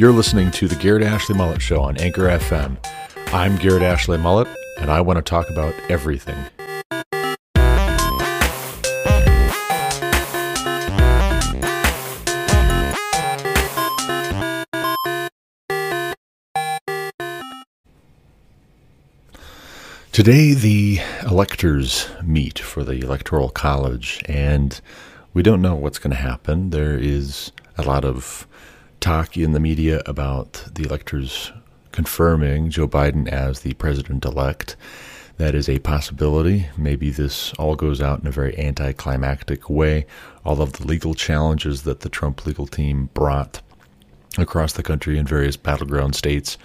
You're listening to the Garrett Ashley Mullet Show on Anchor FM. I'm Garrett Ashley Mullet, and I want to talk about everything. Today, the electors meet for the Electoral College, and we don't know what's going to happen. There is a lot of talk in the media about the electors confirming Joe Biden as the president elect. That is a possibility. Maybe this all goes out in a very anticlimactic way. All of the legal challenges that the Trump legal team brought across the country in various battleground states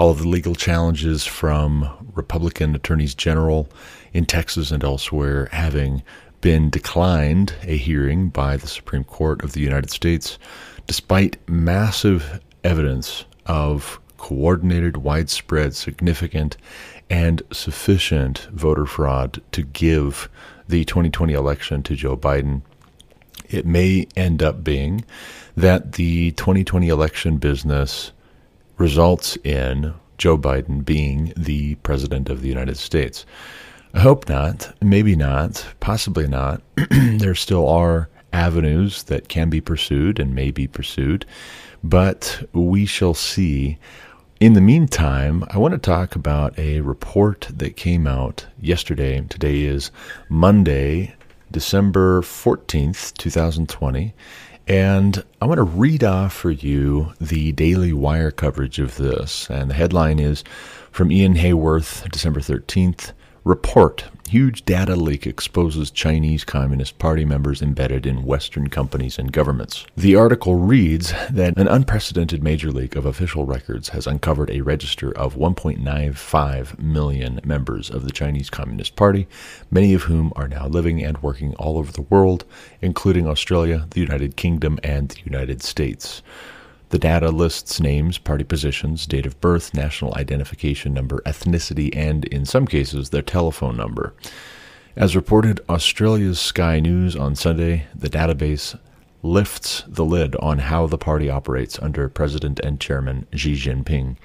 all of the legal challenges from Republican attorneys general in Texas and elsewhere having been declined a hearing by the Supreme Court of the United States, despite massive evidence of coordinated, widespread, significant, and sufficient voter fraud to give the 2020 election to Joe Biden. It may end up being that the 2020 election business results in Joe Biden being the President of the United States. I hope not, maybe not, possibly not. there still are avenues that can be pursued and may be pursued, but we shall see. In the meantime, I want to talk about a report that came out yesterday. Today is Monday, December 14th, 2020. And I want to read off for you the Daily Wire coverage of this. And the headline is from Ian Haworth, December 13th Report Huge data leak exposes Chinese Communist Party members embedded in Western companies and governments. The article reads that an unprecedented major leak of official records has uncovered a register of 1.95 million members of the Chinese Communist Party, many of whom are now living and working all over the world, including Australia, the United Kingdom, and the United States. The data lists names, party positions, date of birth, national identification number, ethnicity, and, in some cases, their telephone number. As reported Australia's Sky News on Sunday, the database lifts the lid on how the party operates under President and Chairman Xi Jinping.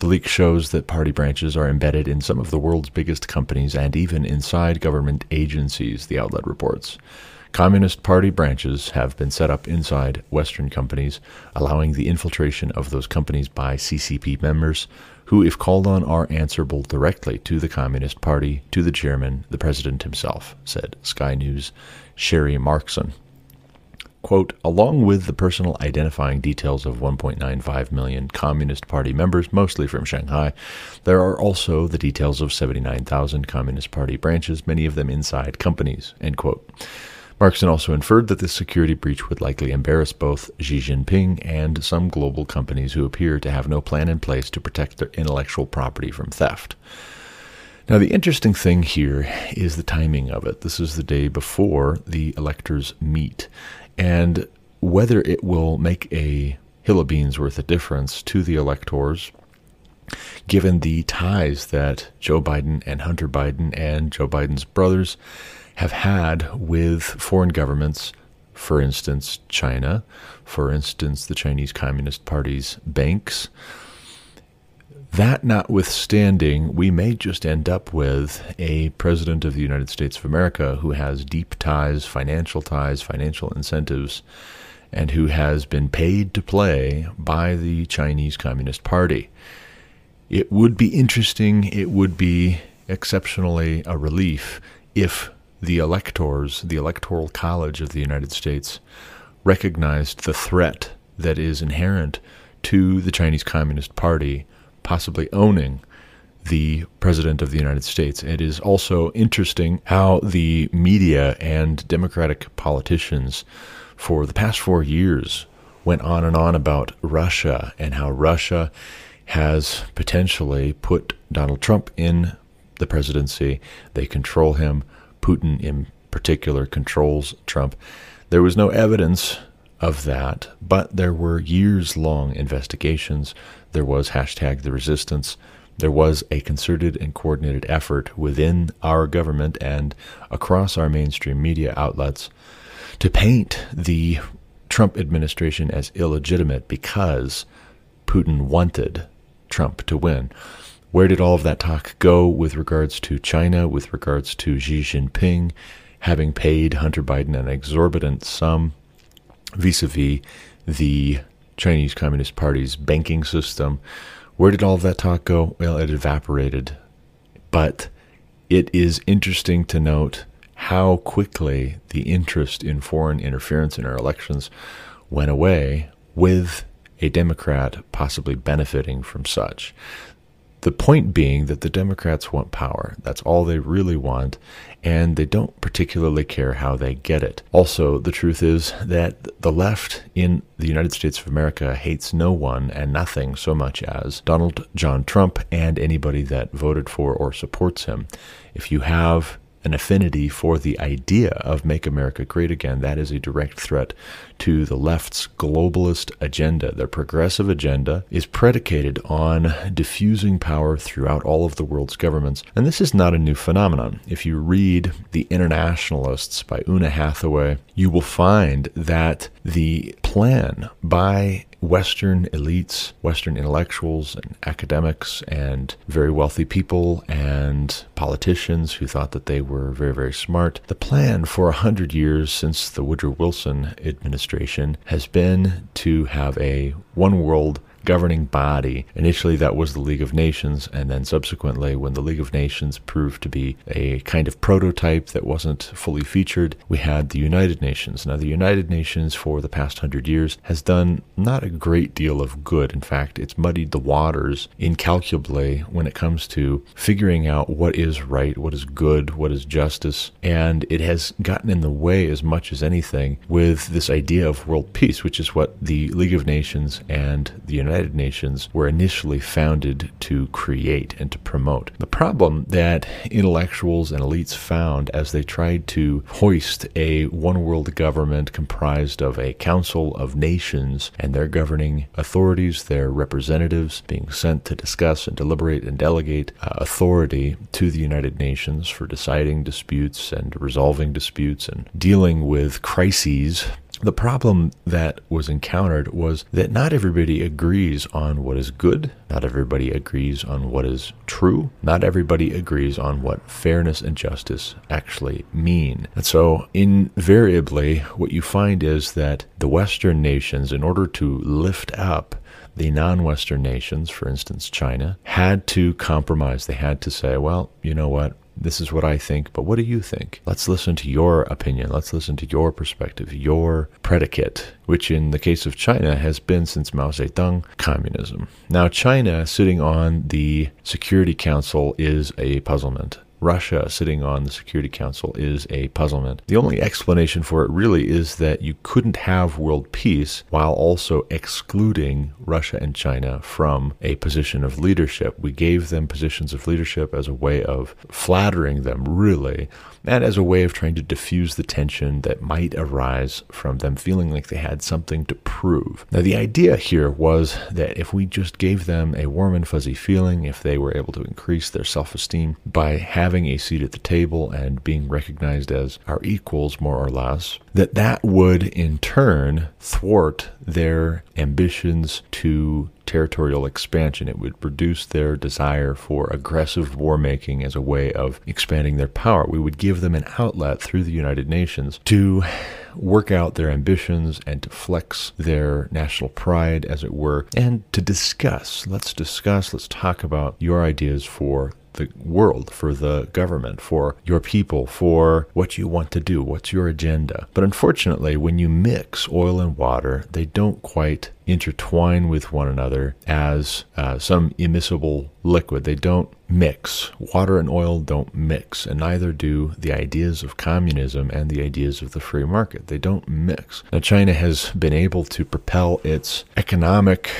The leak shows that party branches are embedded in some of the world's biggest companies and even inside government agencies, the outlet reports. Communist Party branches have been set up inside Western companies, allowing the infiltration of those companies by CCP members, who, if called on, are answerable directly to the Communist Party, to the chairman, the president himself, said Sky News' Sharri Markson. Quote, along with the personal identifying details of 1.95 million Communist Party members, mostly from Shanghai, there are also the details of 79,000 Communist Party branches, many of them inside companies, end quote. Markson also inferred that this security breach would likely embarrass both Xi Jinping and some global companies who appear to have no plan in place to protect their intellectual property from theft. Now, the interesting thing here is the timing of it. This is the day before the electors meet, and whether it will make a hill of beans worth of difference to the electors, given the ties that Joe Biden and Hunter Biden and Joe Biden's brothers have had with foreign governments, for instance, China, for instance, the Chinese Communist Party's banks. That notwithstanding, we may just end up with a president of the United States of America who has deep ties, financial ties, financial incentives, and who has been paid to play by the Chinese Communist Party. It would be interesting, it would be exceptionally a relief if the electors, the Electoral College of the United States, recognized the threat that is inherent to the Chinese Communist Party possibly owning the President of the United States. It is also interesting how the media and Democratic politicians for the past four years went on and on about Russia and how Russia has potentially put Donald Trump in the presidency. They control him. Putin in particular controls Trump. There was no evidence of that, but there were years long investigations. There was hashtag the resistance. There was a concerted and coordinated effort within our government and across our mainstream media outlets to paint the Trump administration as illegitimate because Putin wanted Trump to win. Where did all of that talk go with regards to China, with regards to Xi Jinping having paid Hunter Biden an exorbitant sum vis a vis the Chinese Communist Party's banking system? Where did all of that talk go? Well, it evaporated. But it is interesting to note how quickly the interest in foreign interference in our elections went away with a Democrat possibly benefiting from such. The point being that the Democrats want power. That's all they really want, and they don't particularly care how they get it. Also, the truth is that the left in the United States of America hates no one and nothing so much as Donald John Trump and anybody that voted for or supports him. If you have an affinity for the idea of Make America Great Again, that is a direct threat to the left's globalist agenda. Their progressive agenda is predicated on diffusing power throughout all of the world's governments. And this is not a new phenomenon. If you read The Internationalists by Oona Hathaway, you will find that the plan by Western elites, Western intellectuals, and academics, and very wealthy people, and politicians who thought that they were very, very smart. The plan for a hundred years since the Woodrow Wilson administration has been to have a one world governing body. Initially, that was the League of Nations, and then subsequently, when the League of Nations proved to be a kind of prototype that wasn't fully featured, we had the United Nations. Now, the United Nations for the past hundred years has done not a great deal of good. In fact, it's muddied the waters incalculably when it comes to figuring out what is right, what is good, what is justice, and it has gotten in the way as much as anything with this idea of world peace, which is what the League of Nations and the United United Nations were initially founded to create and to promote. The problem that intellectuals and elites found as they tried to hoist a one world government comprised of a council of nations and their governing authorities, their representatives being sent to discuss and deliberate and delegate uh, authority to the United Nations for deciding disputes and resolving disputes and dealing with crises the problem that was encountered was that not everybody agrees on what is good, not everybody agrees on what is true, not everybody agrees on what fairness and justice actually mean. And so, invariably, what you find is that the Western nations, in order to lift up the non Western nations, for instance, China, had to compromise. They had to say, well, you know what? This is what I think, but what do you think? Let's listen to your opinion. Let's listen to your perspective, your predicate, which in the case of China has been since Mao Zedong communism. Now, China sitting on the Security Council is a puzzlement. Russia sitting on the Security Council is a puzzlement. The only explanation for it really is that you couldn't have world peace while also excluding Russia and China from a position of leadership. We gave them positions of leadership as a way of flattering them, really, and as a way of trying to diffuse the tension that might arise from them feeling like they had something to prove. Now, the idea here was that if we just gave them a warm and fuzzy feeling, if they were able to increase their self esteem by having a seat at the table and being recognized as our equals, more or less, that that would in turn thwart their ambitions to territorial expansion. It would reduce their desire for aggressive war making as a way of expanding their power. We would give them an outlet through the United Nations to work out their ambitions and to flex their national pride, as it were, and to discuss. Let's discuss, let's talk about your ideas for the world, for the government, for your people, for what you want to do, what's your agenda. But unfortunately, when you mix oil and water, they don't quite intertwine with one another as uh, some immiscible liquid. They don't mix. Water and oil don't mix, and neither do the ideas of communism and the ideas of the free market. They don't mix. Now, China has been able to propel its economic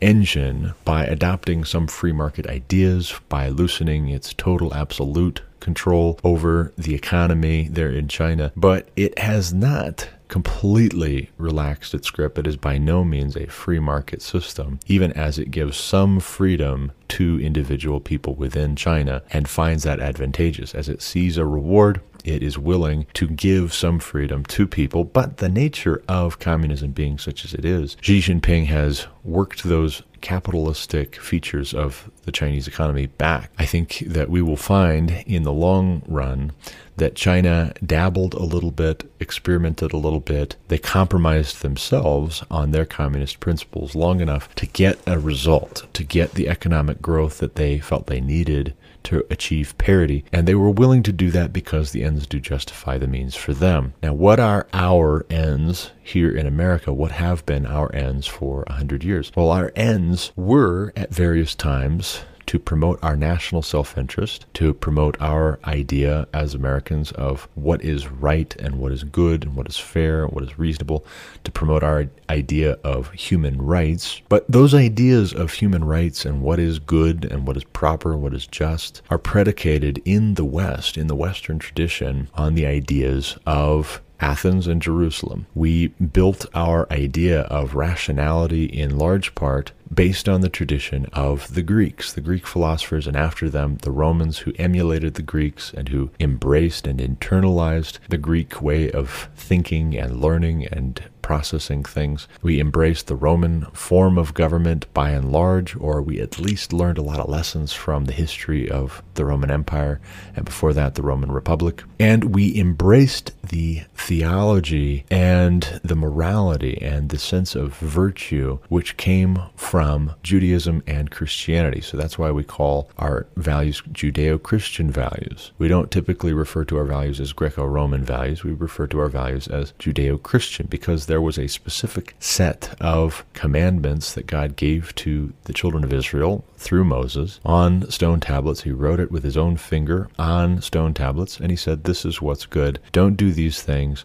engine by adopting some free market ideas, by loosening its total absolute control over the economy there in China. But it has not completely relaxed its grip. It is by no means a free market system, even as it gives some freedom to individual people within China and finds that advantageous as it sees a reward It is willing to give some freedom to people, but the nature of communism being such as it is, Xi Jinping has worked those capitalistic features of the Chinese economy back. I think that we will find in the long run that China dabbled a little bit, experimented a little bit. They compromised themselves on their communist principles long enough to get a result, to get the economic growth that they felt they needed to achieve parity. And they were willing to do that because the ends do justify the means for them. Now, what are our ends here in America? What have been our ends for a hundred years? Well, our ends were at various times to promote our national self interest, to promote our idea as Americans of what is right and what is good and what is fair and what is reasonable, to promote our idea of human rights. But those ideas of human rights and what is good and what is proper what is just are predicated in the West, in the Western tradition, on the ideas of Athens and Jerusalem. We built our idea of rationality in large part based on the tradition of the Greeks, the Greek philosophers, and after them, the Romans who emulated the Greeks and who embraced and internalized the Greek way of thinking and learning and processing things. We embraced the Roman form of government by and large, or we at least learned a lot of lessons from the history of the Roman Empire, and before that, the Roman Republic. And we embraced the theology and the morality and the sense of virtue which came from Judaism and Christianity. So that's why we call our values Judeo Christian values. We don't typically refer to our values as Greco Roman values, we refer to our values as Judeo Christian because there was a specific set of commandments that God gave to the children of Israel through Moses on stone tablets. He wrote it with his own finger on stone tablets, and he said, This is what's good. Don't do these things,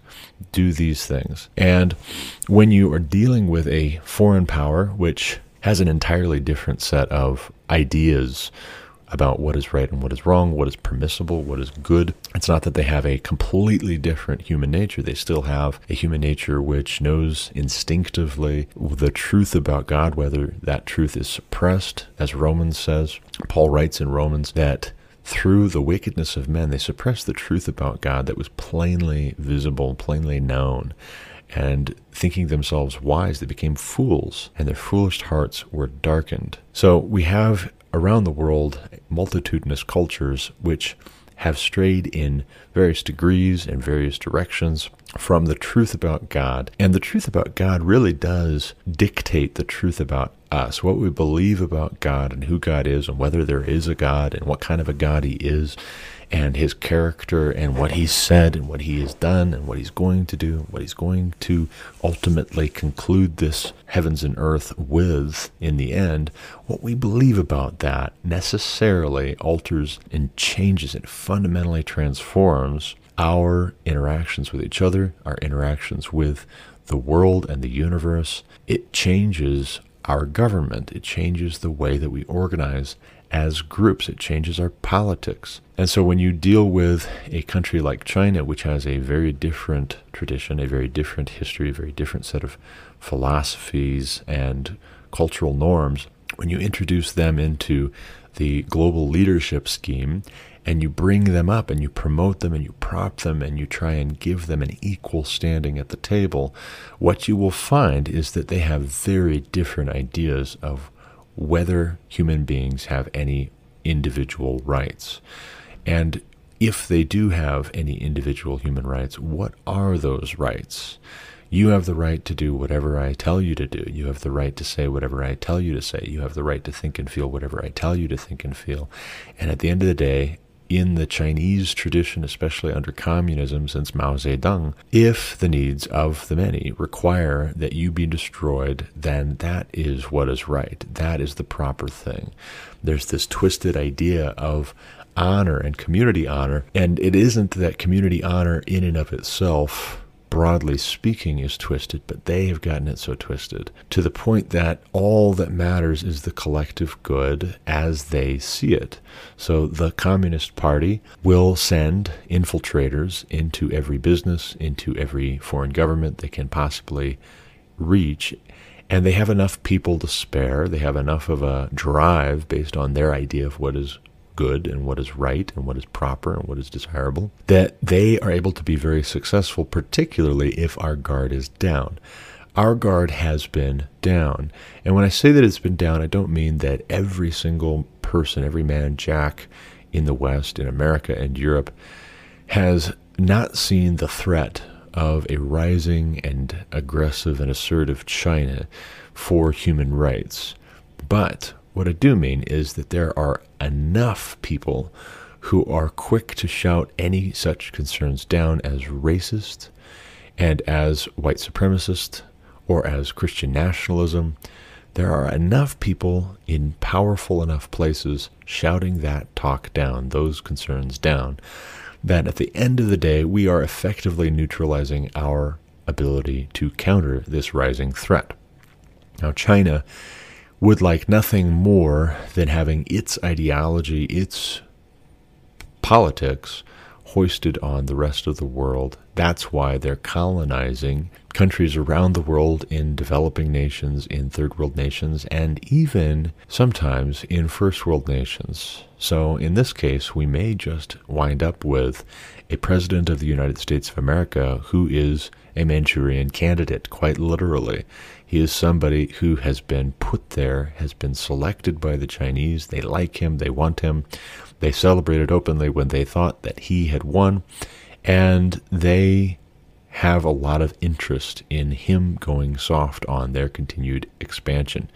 do these things. And when you are dealing with a foreign power, which has an entirely different set of ideas about what is right and what is wrong, what is permissible, what is good. It's not that they have a completely different human nature. They still have a human nature which knows instinctively the truth about God, whether that truth is suppressed, as Romans says. Paul writes in Romans that through the wickedness of men, they suppressed the truth about God that was plainly visible, plainly known. And thinking themselves wise, they became fools, and their foolish hearts were darkened. So we have around the world multitudinous cultures which have strayed in various degrees and various directions from the truth about God. And the truth about God really does dictate the truth about us, what we believe about God and who God is, and whether there is a God and what kind of a God He is and his character and what he's said and what he has done and what he's going to do, what he's going to ultimately conclude this heavens and earth with in the end, what we believe about that necessarily alters and changes and fundamentally transforms our interactions with each other, our interactions with the world and the universe. It changes our government, it changes the way that we organize as groups. It changes our politics. And so when you deal with a country like China, which has a very different tradition, a very different history, a very different set of philosophies and cultural norms, when you introduce them into the global leadership scheme and you bring them up and you promote them and you prop them and you try and give them an equal standing at the table, what you will find is that they have very different ideas of whether human beings have any individual rights. And if they do have any individual human rights, what are those rights? You have the right to do whatever I tell you to do. You have the right to say whatever I tell you to say. You have the right to think and feel whatever I tell you to think and feel. And at the end of the day, in the Chinese tradition, especially under communism since Mao Zedong, if the needs of the many require that you be destroyed, then that is what is right. That is the proper thing. There's this twisted idea of honor and community honor, and it isn't that community honor in and of itself broadly speaking, is twisted, but they have gotten it so twisted to the point that all that matters is the collective good as they see it. So the Communist Party will send infiltrators into every business, into every foreign government they can possibly reach. And they have enough people to spare. They have enough of a drive based on their idea of what is good and what is right and what is proper and what is desirable, that they are able to be very successful, particularly if our guard is down. Our guard has been down. And when I say that it's been down, I don't mean that every single person, every man, Jack in the West, in America and Europe, has not seen the threat of a rising and aggressive and assertive China for human rights. But what I do mean is that there are enough people who are quick to shout any such concerns down as racist and as white supremacist or as Christian nationalism. There are enough people in powerful enough places shouting that talk down, those concerns down, that at the end of the day, we are effectively neutralizing our ability to counter this rising threat. Now, China would like nothing more than having its ideology, its politics hoisted on the rest of the world. That's why they're colonizing countries around the world in developing nations, in third world nations, and even sometimes in first world nations. So in this case, we may just wind up with a president of the United States of America who is a Manchurian candidate, quite literally. He is somebody who has been put there, has been selected by the Chinese. They like him, they want him. They celebrated openly when they thought that he had won, and they have a lot of interest in him going soft on their continued expansion.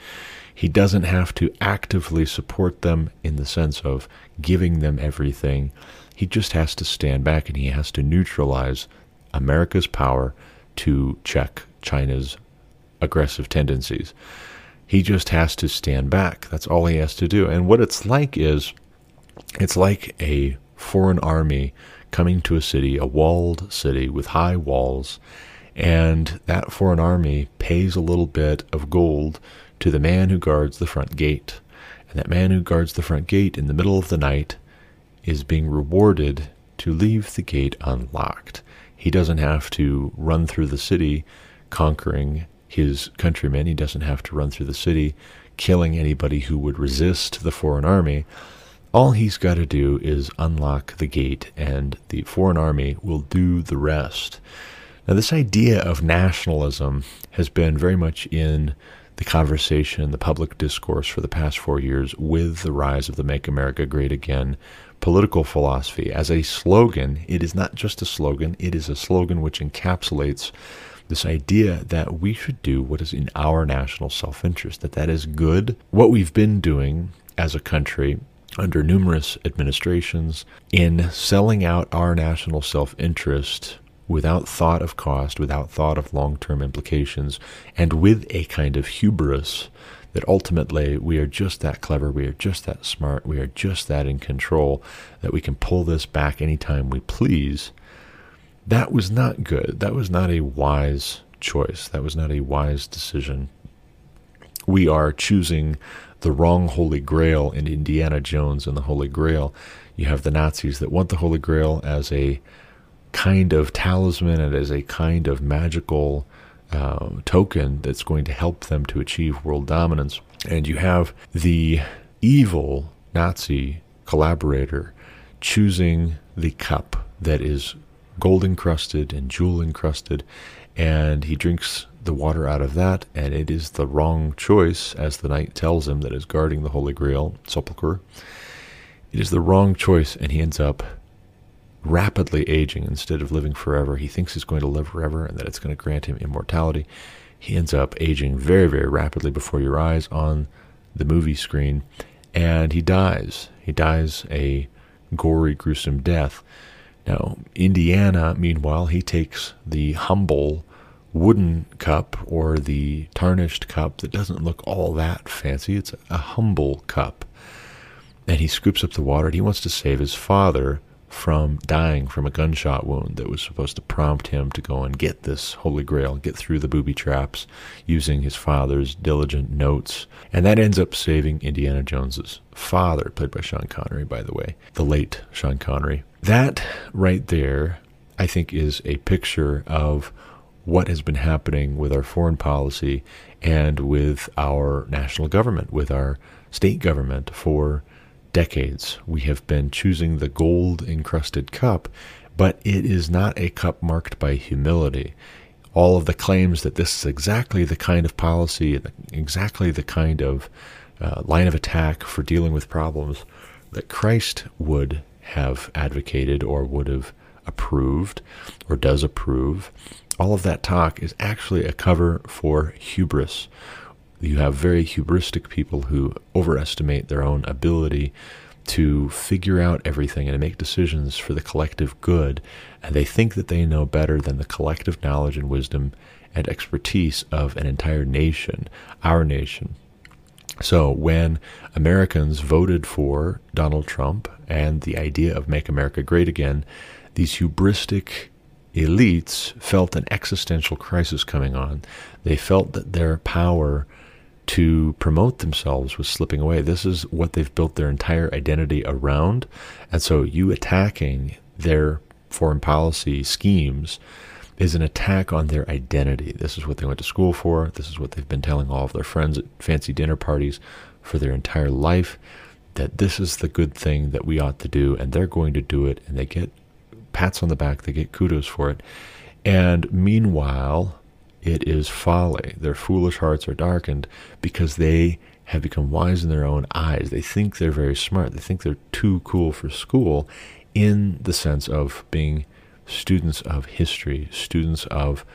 He doesn't have to actively support them in the sense of giving them everything. He just has to stand back and he has to neutralize America's power to check China's aggressive tendencies. He just has to stand back. That's all he has to do. And what it's like is it's like a foreign army coming to a city, a walled city with high walls, and that foreign army pays a little bit of gold to the man who guards the front gate. And that man who guards the front gate in the middle of the night is being rewarded to leave the gate unlocked. He doesn't have to run through the city conquering his countrymen. He doesn't have to run through the city killing anybody who would resist the foreign army. All he's got to do is unlock the gate, and the foreign army will do the rest. Now, this idea of nationalism has been very much in the conversation, the public discourse for the past four years with the rise of the Make America Great Again political philosophy. As a slogan, it is not just a slogan, it is a slogan which encapsulates this idea that we should do what is in our national self-interest, that that is good. What we've been doing as a country under numerous administrations in selling out our national self-interest without thought of cost, without thought of long-term implications, and with a kind of hubris that ultimately we are just that clever, we are just that smart, we are just that in control that we can pull this back anytime we please that was not good. That was not a wise choice. That was not a wise decision. We are choosing the wrong Holy Grail in Indiana Jones and the Holy Grail. You have the Nazis that want the Holy Grail as a kind of talisman and as a kind of magical uh, token that's going to help them to achieve world dominance. And you have the evil Nazi collaborator choosing the cup that is gold encrusted and jewel encrusted, and he drinks the water out of that, and it is the wrong choice, as the knight tells him that is guarding the Holy Grail sepulchre. It is the wrong choice, and he ends up rapidly aging instead of living forever. He thinks he's going to live forever and that it's going to grant him immortality. He ends up aging very, very rapidly before your eyes on the movie screen, and he dies. He dies a gory, gruesome death. Now, Indiana, meanwhile, he takes the humble wooden cup or the tarnished cup that doesn't look all that fancy. It's a humble cup. And he scoops up the water and he wants to save his father from dying from a gunshot wound that was supposed to prompt him to go and get this Holy Grail, get through the booby traps using his father's diligent notes. And that ends up saving Indiana Jones's father, played by Sean Connery, by the way, the late Sean Connery. That right there, I think, is a picture of what has been happening with our foreign policy and with our national government, with our state government for decades. We have been choosing the gold encrusted cup, but it is not a cup marked by humility. All of the claims that this is exactly the kind of policy, exactly the kind of uh, line of attack for dealing with problems that Christ would have advocated or would have approved or does approve, all of that talk is actually a cover for hubris. You have very hubristic people who overestimate their own ability to figure out everything and to make decisions for the collective good, and they think that they know better than the collective knowledge and wisdom and expertise of an entire nation, our nation. So when Americans voted for Donald Trump and the idea of Make America Great Again, these hubristic elites felt an existential crisis coming on. They felt that their power to promote themselves was slipping away. This is what they've built their entire identity around. And so you attacking their foreign policy schemes is an attack on their identity. This is what they went to school for. This is what they've been telling all of their friends at fancy dinner parties for their entire life that this is the good thing that we ought to do, and they're going to do it, and they get pats on the back, they get kudos for it. And meanwhile, it is folly. Their foolish hearts are darkened because they have become wise in their own eyes. They think they're very smart. They think they're too cool for school in the sense of being students of history, students of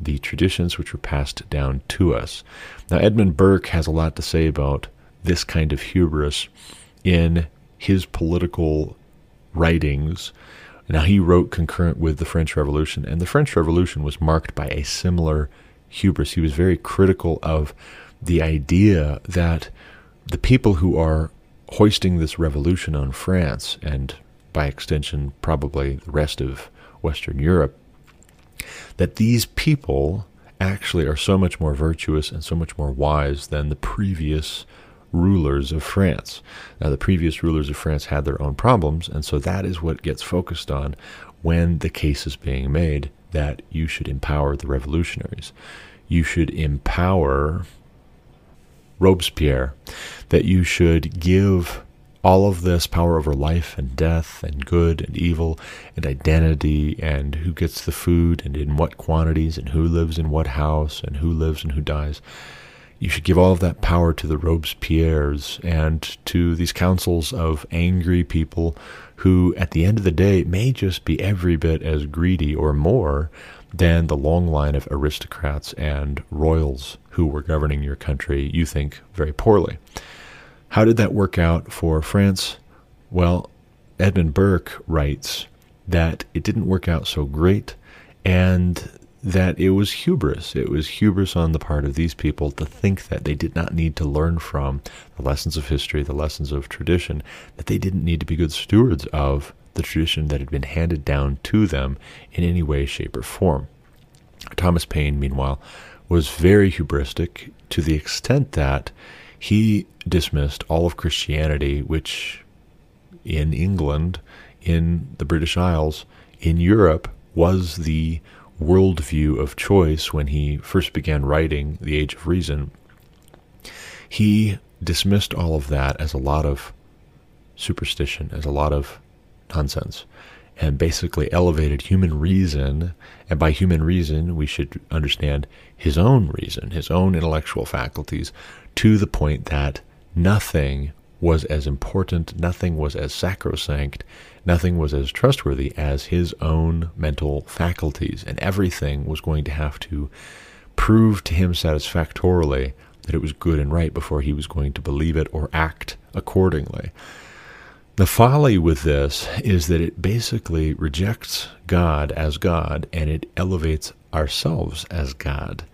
the traditions which were passed down to us. Now, Edmund Burke has a lot to say about this kind of hubris in his political writings now, he wrote concurrent with the French Revolution, and the French Revolution was marked by a similar hubris. He was very critical of the idea that the people who are hoisting this revolution on France, and by extension, probably the rest of Western Europe, that these people actually are so much more virtuous and so much more wise than the previous rulers of France. Now, the previous rulers of France had their own problems, and so that is what gets focused on when the case is being made that you should empower the revolutionaries. You should empower Robespierre, that you should give all of this power over life and death and good and evil and identity and who gets the food and in what quantities and who lives in what house and who lives and who dies you should give all of that power to the Robespierres and to these councils of angry people who, at the end of the day, may just be every bit as greedy or more than the long line of aristocrats and royals who were governing your country, you think, very poorly. How did that work out for France? Well, Edmund Burke writes that it didn't work out so great, and that it was hubris. It was hubris on the part of these people to think that they did not need to learn from the lessons of history, the lessons of tradition, that they didn't need to be good stewards of the tradition that had been handed down to them in any way, shape, or form. Thomas Paine, meanwhile, was very hubristic to the extent that he dismissed all of Christianity, which in England, in the British Isles, in Europe, was the worldview of choice when he first began writing The Age of Reason, he dismissed all of that as a lot of superstition, as a lot of nonsense, and basically elevated human reason. And by human reason, we should understand his own reason, his own intellectual faculties, to the point that nothing was as important, nothing was as sacrosanct, nothing was as trustworthy as his own mental faculties, and everything was going to have to prove to him satisfactorily that it was good and right before he was going to believe it or act accordingly. The folly with this is that it basically rejects God as God and it elevates ourselves as God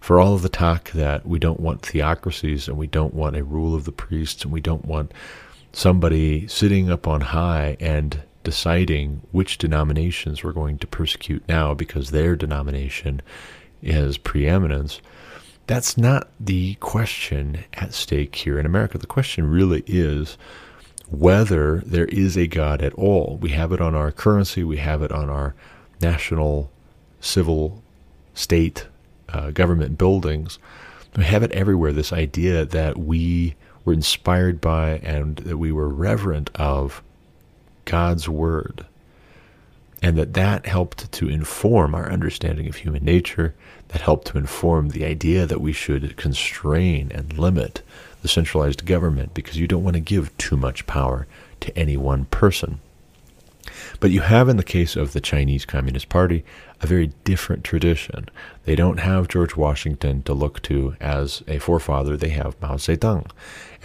for all of the talk that we don't want theocracies and we don't want a rule of the priests and we don't want somebody sitting up on high and deciding which denominations we're going to persecute now because their denomination has preeminence. That's not the question at stake here in America. The question really is whether there is a God at all. We have it on our currency, we have it on our national civil state uh, government buildings. We have it everywhere this idea that we were inspired by and that we were reverent of God's Word. And that that helped to inform our understanding of human nature, that helped to inform the idea that we should constrain and limit the centralized government because you don't want to give too much power to any one person. But you have, in the case of the Chinese Communist Party, a very different tradition. They don't have George Washington to look to as a forefather, they have Mao Zedong.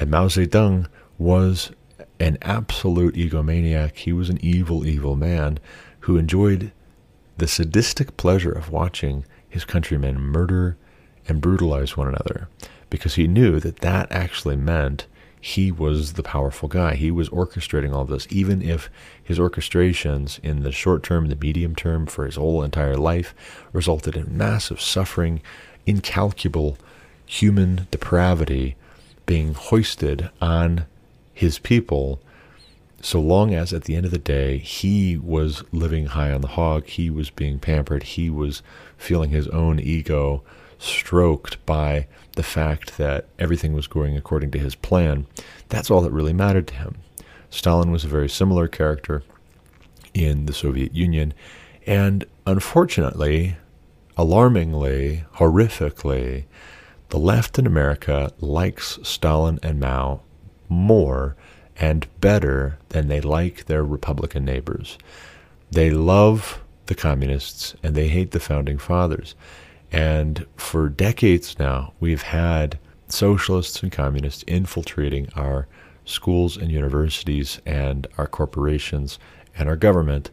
And Mao Zedong was an absolute egomaniac. He was an evil, evil man who enjoyed the sadistic pleasure of watching his countrymen murder and brutalize one another because he knew that that actually meant he was the powerful guy. He was orchestrating all this, even if his orchestrations in the short term, the medium term, for his whole entire life resulted in massive suffering, incalculable human depravity being hoisted on his people. So long as at the end of the day he was living high on the hog, he was being pampered, he was feeling his own ego stroked by the fact that everything was going according to his plan, that's all that really mattered to him. Stalin was a very similar character in the Soviet Union, and unfortunately, alarmingly, horrifically, the left in America likes Stalin and Mao more and better than they like their Republican neighbors. They love the communists and they hate the founding fathers. And for decades now, we've had socialists and communists infiltrating our schools and universities and our corporations and our government,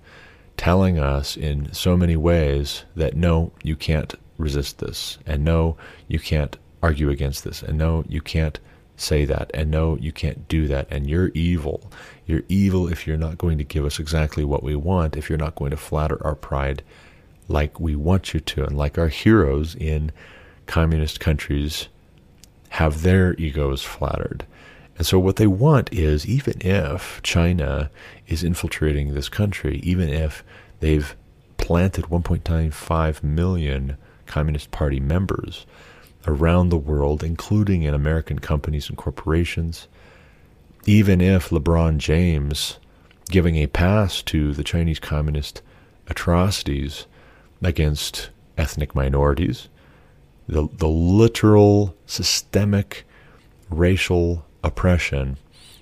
telling us in so many ways that no, you can't resist this, and no, you can't argue against this, and no, you can't say that, and no, you can't do that, and you're evil. You're evil if you're not going to give us exactly what we want, if you're not going to flatter our pride like we want you to, and like our heroes in communist countries have their egos flattered. And so, what they want is even if China is infiltrating this country, even if they've planted 1.95 million Communist Party members around the world, including in American companies and corporations, even if LeBron James giving a pass to the Chinese Communist atrocities against ethnic minorities, the, the literal systemic racial oppression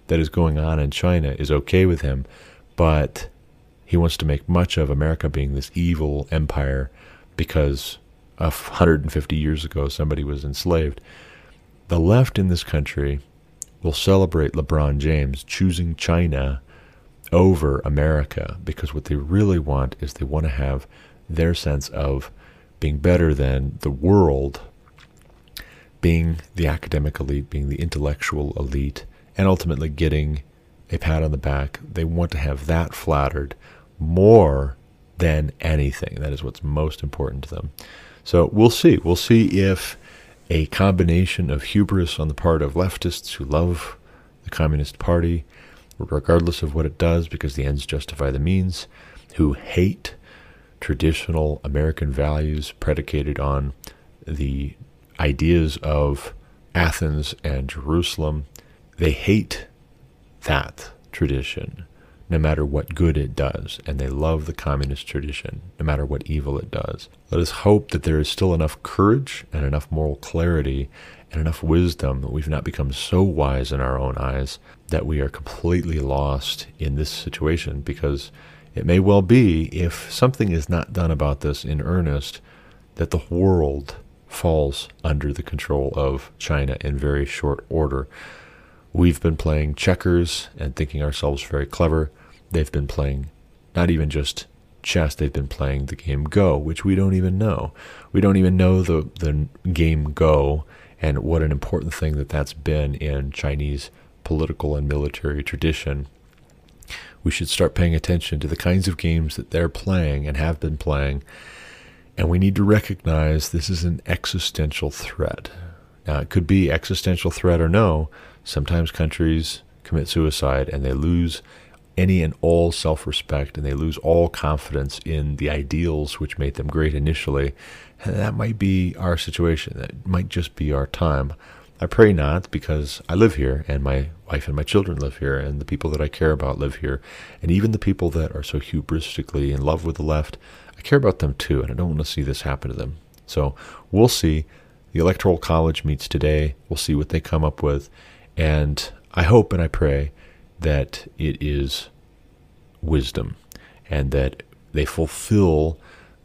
that is going on in China is okay with him, but he wants to make much of America being this evil empire because 150 years ago somebody was enslaved. The left in this country will celebrate LeBron James choosing China over America because what they really want is they want to have their sense of being better than the world, being the academic elite, being the intellectual elite, and ultimately getting a pat on the back. They want to have that flattered more than anything. That is what's most important to them. So we'll see. We'll see if a combination of hubris on the part of leftists who love the Communist Party, regardless of what it does, because the ends justify the means, who hate traditional American values predicated on the ideas of Athens and Jerusalem. They hate that tradition, no matter what good it does, and they love the communist tradition, no matter what evil it does. Let us hope that there is still enough courage and enough moral clarity and enough wisdom that we've not become so wise in our own eyes that we are completely lost in this situation because it may well be, if something is not done about this in earnest, that the world falls under the control of China in very short order. We've been playing checkers and thinking ourselves very clever. They've been playing not even just chess, they've been playing the game Go, which we don't even know. We don't even know the, the game Go and what an important thing that that's been in Chinese political and military tradition we should start paying attention to the kinds of games that they're playing and have been playing. And we need to recognize this is an existential threat. Now, it could be existential threat or no. Sometimes countries commit suicide and they lose any and all self respect and they lose all confidence in the ideals which made them great initially. And that might be our situation. That might just be our time. I pray not because I live here and my wife and my children live here and the people that I care about live here. And even the people that are so hubristically in love with the left, I care about them too. And I don't want to see this happen to them. So we'll see. The Electoral College meets today. We'll see what they come up with. And I hope and I pray that it is wisdom and that they fulfill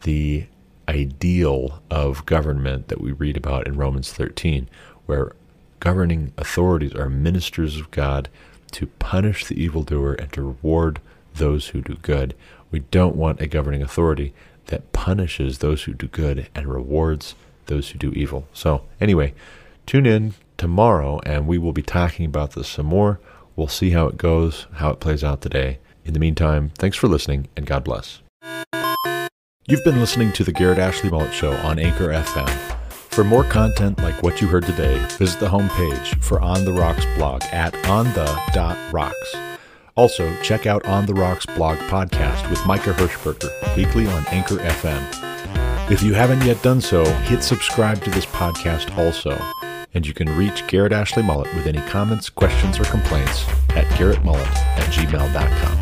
the ideal of government that we read about in Romans 13, where governing authorities are ministers of God to punish the evildoer and to reward those who do good. We don't want a governing authority that punishes those who do good and rewards those who do evil. So, anyway, tune in tomorrow and we will be talking about this some more. We'll see how it goes, how it plays out today. In the meantime, thanks for listening and God bless. You've been listening to the Garrett Ashley Mullet Show on Anchor FM. For more content like what you heard today, visit the homepage for On the Rocks blog at onthe.rocks. Also, check out On the Rocks blog podcast with Micah Hirschberger, weekly on Anchor FM. If you haven't yet done so, hit subscribe to this podcast also. And you can reach Garrett Ashley Mullet with any comments, questions, or complaints at garrettmullet at gmail.com.